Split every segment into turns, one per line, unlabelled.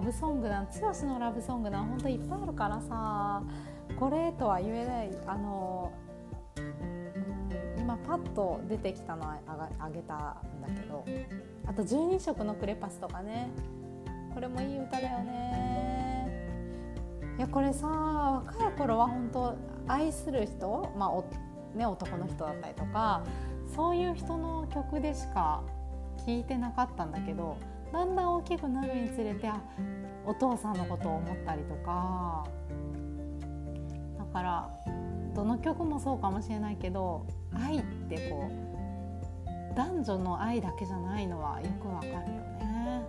ラブソングな剛のラブソングなほん。といっぱいあるからさ。これとは言えない。あの、うん、今パッと出てきたのああげたんだけど。あと12色のクレパスとかね。これもいい歌だよね。いやこれさ若い頃は本当愛する人、まあね、男の人だったりとかそういう人の曲でしか聴いてなかったんだけどだんだん大きくなるにつれてあお父さんのことを思ったりとかだからどの曲もそうかもしれないけど愛ってこう男女の愛だけじゃないのはよくわかるよね。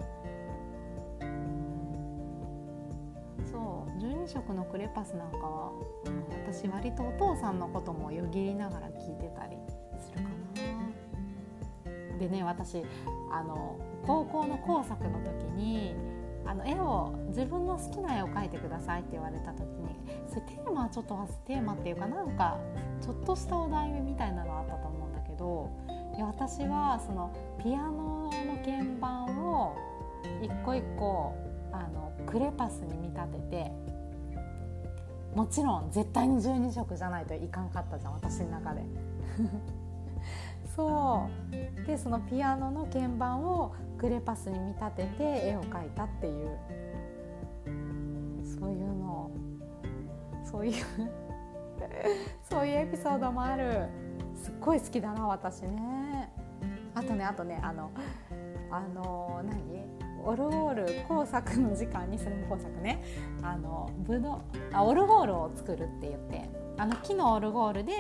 そう12色のクレパスなんかは、私割とお父さんのこともよぎりながら聞いてたり。でね私あの高校の工作の時にあの絵を自分の好きな絵を描いてくださいって言われた時にそれテーマはちょっとテーマっていうかなんかちょっとしたお題目みたいなのあったと思うんだけどい私はそのピアノの鍵盤を一個一個あのクレパスに見立ててもちろん絶対に12色じゃないといかんかったじゃん私の中で。そう。でそのピアノの鍵盤をクレパスに見立てて絵を描いたっていう。そういうの。そういう そういうエピソードもある。すっごい好きだな私ね。あとねあとねあのあの何？オルゴール工作の時間にそれも工作ね。あのブドあオルゴールを作るって言って。あの木のオルゴールで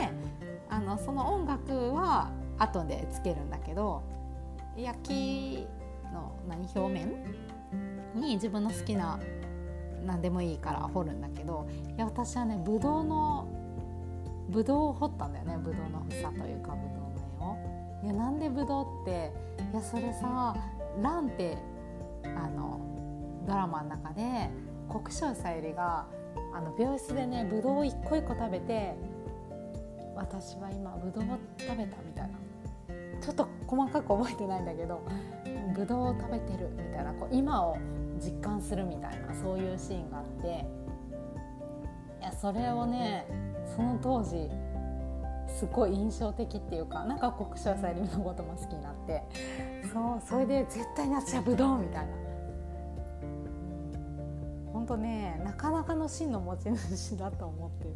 あのその音楽は後でつけるんだけど焼きの何表面に自分の好きな何でもいいから彫るんだけどいや私はねぶどうのぶどうを彫ったんだよねぶどうの房というかぶどうの絵を。いやなんでぶどうっていやそれさランってあのドラマの中で国生さゆりがあの病室でねぶどうを一個一個食べて私は今ぶどうを食べたみたいなちょっと細かく覚えてないんだけどぶどうを食べてるみたいなこう今を実感するみたいなそういうシーンがあっていやそれをねその当時すごい印象的っていうかなんか国生さゆりのことも好きになってそうそれで絶対に私はぶどうみたいな。本当ねなかなかの真の持ち主だと思って。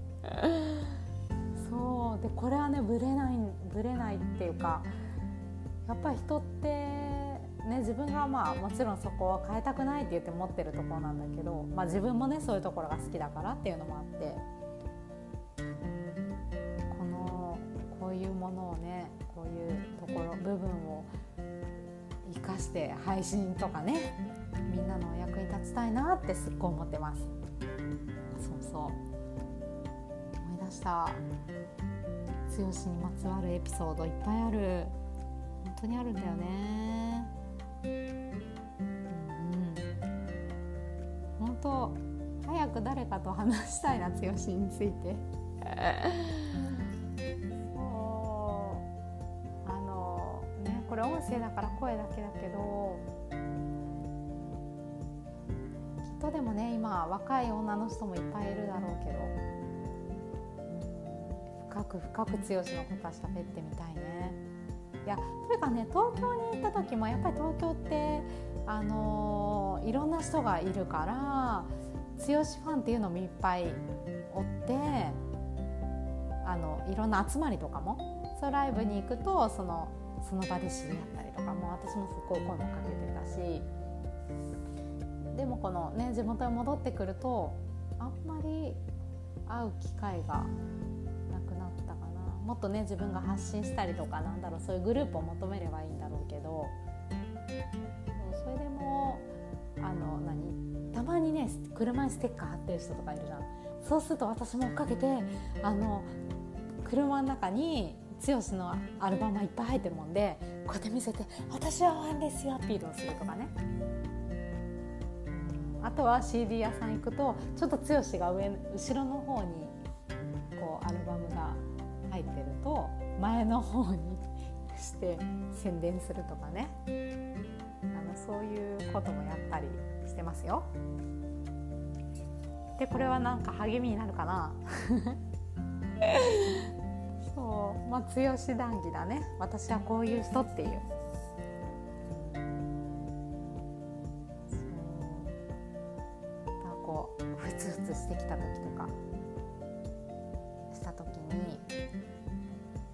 そうでこれはねぶれないぶれないっていうかやっぱり人ってね自分がまあもちろんそこを変えたくないって言って持ってるところなんだけど、まあ、自分もねそういうところが好きだからっていうのもあってこのこういうものをねこういうところ部分を生かして配信とかねみんなのお役に立ちたいなってすっごい思ってます。そうそう思い出した剛にまつわるエピソードいっぱいある。本当にあるんだよね。うん、本当早く誰かと話したいな剛について。そうあのねこれ音声だから声だけだけどきっとでもね今若い女の人もいっぱいいるだろうけど、深く深く剛のことは喋ってみたいね。いやというかね東京に行った時もやっぱり東京ってあのー、いろんな人がいるから剛ファンっていうのもいっぱいおってあのいろんな集まりとかもそうライブに行くとそのその場で知り合ったりとかも私もすっごい声もかけてたしでもこのね地元に戻ってくるとあんまり会う機会がもっとね自分が発信したりとかなんだろうそういうグループを求めればいいんだろうけどそれでもあの何たまにね車にステッカー貼ってる人とかいるじゃん。そうすると私も追っかけてあの車の中に剛のアルバムがいっぱい入ってるもんでこうやって見せて「私はファンですよ」アピールをするとかね。あとは CD 屋さん行くとちょっと剛が上後ろの方にこうアルバムが入ってると前の方にして宣伝するとかね。あのそういうこともやったりしてますよ。でこれはなんか励みになるかな。そう。まあ強し談義だね。私はこういう人っていう。そう。こうふつふつしてきた時とか。時に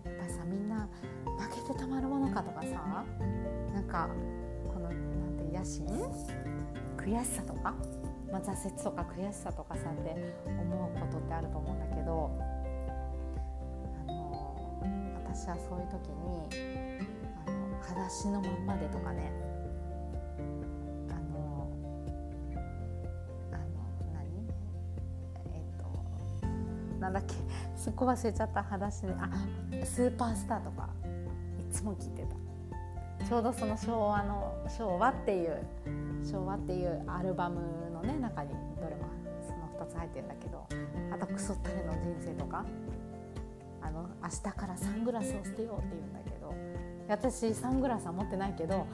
やっぱりさみんな負けてたまるものかとかさなんかこのなんて野心悔しさとかまあ、挫折とか悔しさとかさって思うことってあると思うんだけどあの私はそういう時にあの裸足のまんまでとかねあのあの何？えっとなんだっけ？すっごい忘れちゃった裸足であスーパースターとかいつも聞いてた。ちょうどその昭和の昭和っていう昭和っていうアルバムのね中にどれもその2つ入ってるんだけどあと「クソったれの人生」とか「あの明日からサングラスを捨てよう」って言うんだけど私サングラスは持ってないけど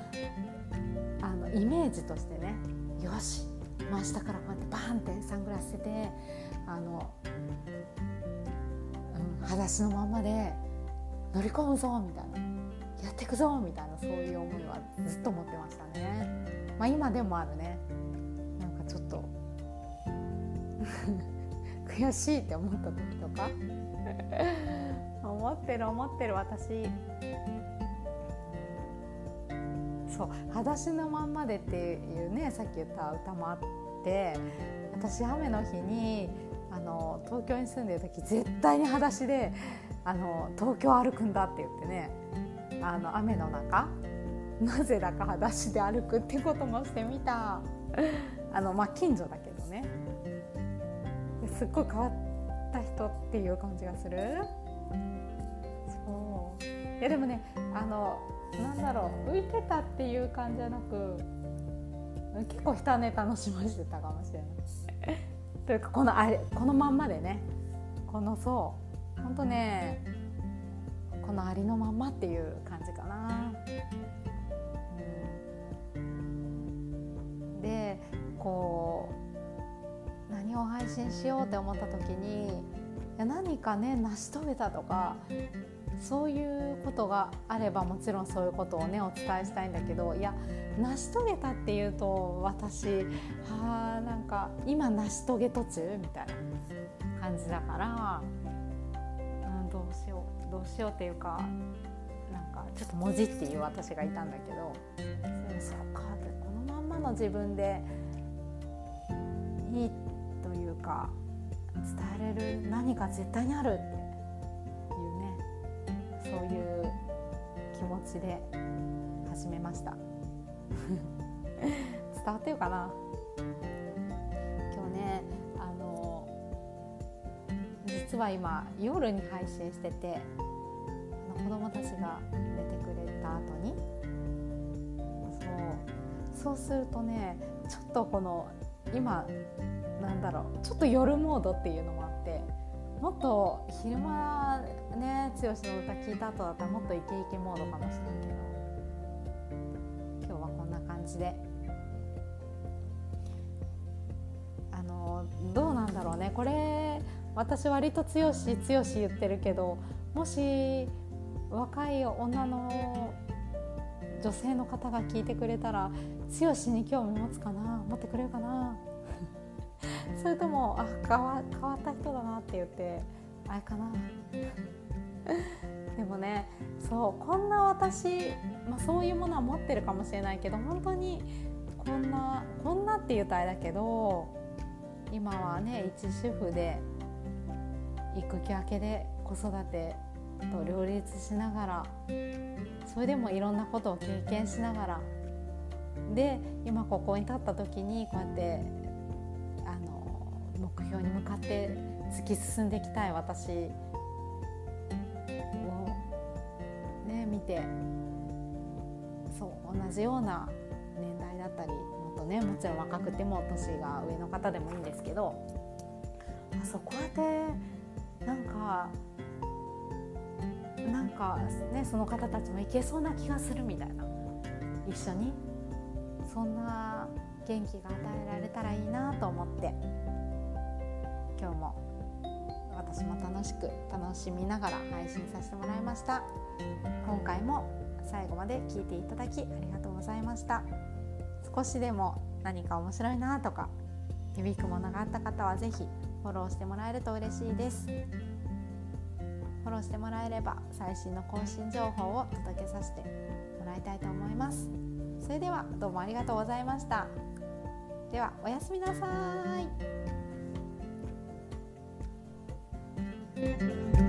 あのイメージとしてねよし明日からこうやってバーンってサングラス捨ててあの、裸足のまんまで乗り込むぞみたいな。やっていくぞみたいなそういう思いはずっと持ってましたね。まあ、今でもあるね。なんかちょっと 悔しいって思った時とか。思ってる思ってる私。そう「裸足のまんまで」っていうねさっき言った歌もあって私雨の日にあの東京に住んでる時絶対に裸足であの東京歩くんだって言ってねあの雨の中なぜだか裸足で歩くってこともしてみた。あのまあ近所だけどね。すっごい変わった人っていう感じがする。そう。いやでもねあのなんだろう浮いてたっていう感じじゃなく結構下ね楽しませてたかもしれない。というかこのあれこのまんまでね。このそうほんとねこのありのまんまっていう感じかな。でこう何を配信しようって思った時にいや何かね成し遂げたとかそういうことがあればもちろんそういうことをねお伝えしたいんだけどいや成し遂げたっていうと私はなんか今成し遂げ途中みたいな感じだから、うん、どうしようどうしようっていうかなんかちょっと文字っていう私がいたんだけどそうかってこの自分でいいというか伝えれる何か絶対にあるってちで始めました。伝わってるかな？今日ねあの実は今夜に配信してて子供たちが寝てくれた後にそうそうするとねちょっとこの今なんだろうちょっと夜モードっていうのもあってもっと昼間ね剛の歌聞いた後だったらもっとイケイケモードかもしれんけど今日はこんな感じで。あのどうなんだろうね。これ私割と剛剛言ってるけどもし若い女の女性の方が聞いてくれたら剛に興味持つかな持ってくれるかな。それともあ変わ変わった人だなって言ってあれかな。でもねそうこんな私、まあ、そういうものは持ってるかもしれないけど本当にこんなこんなって言うとあれだけど今はね一主婦で育休明けで子育てと両立しながらそれでもいろんなことを経験しながらで今ここに立った時にこうやって目標に向かって突き進んでいきたい私を、ね、見てそう同じような年代だったりもっとねもちろん若くても年が上の方でもいいんですけどあそうこうやってなんかなんかねその方たちもいけそうな気がするみたいな。一緒に。そんな元気が与えられたらいいなと思って。今日も私も楽しく楽しみながら配信させてもらいました。今回も最後まで聞いていただきありがとうございました。少しでも何か面白いなとか響くものがあった方は是非フォローしてもらえると嬉しいです。フォローしてもらえれば最新の更新情報を届けさせてもらいたいと思います。それではどうもありがとうございました。ではおやすみなさい。Thank you.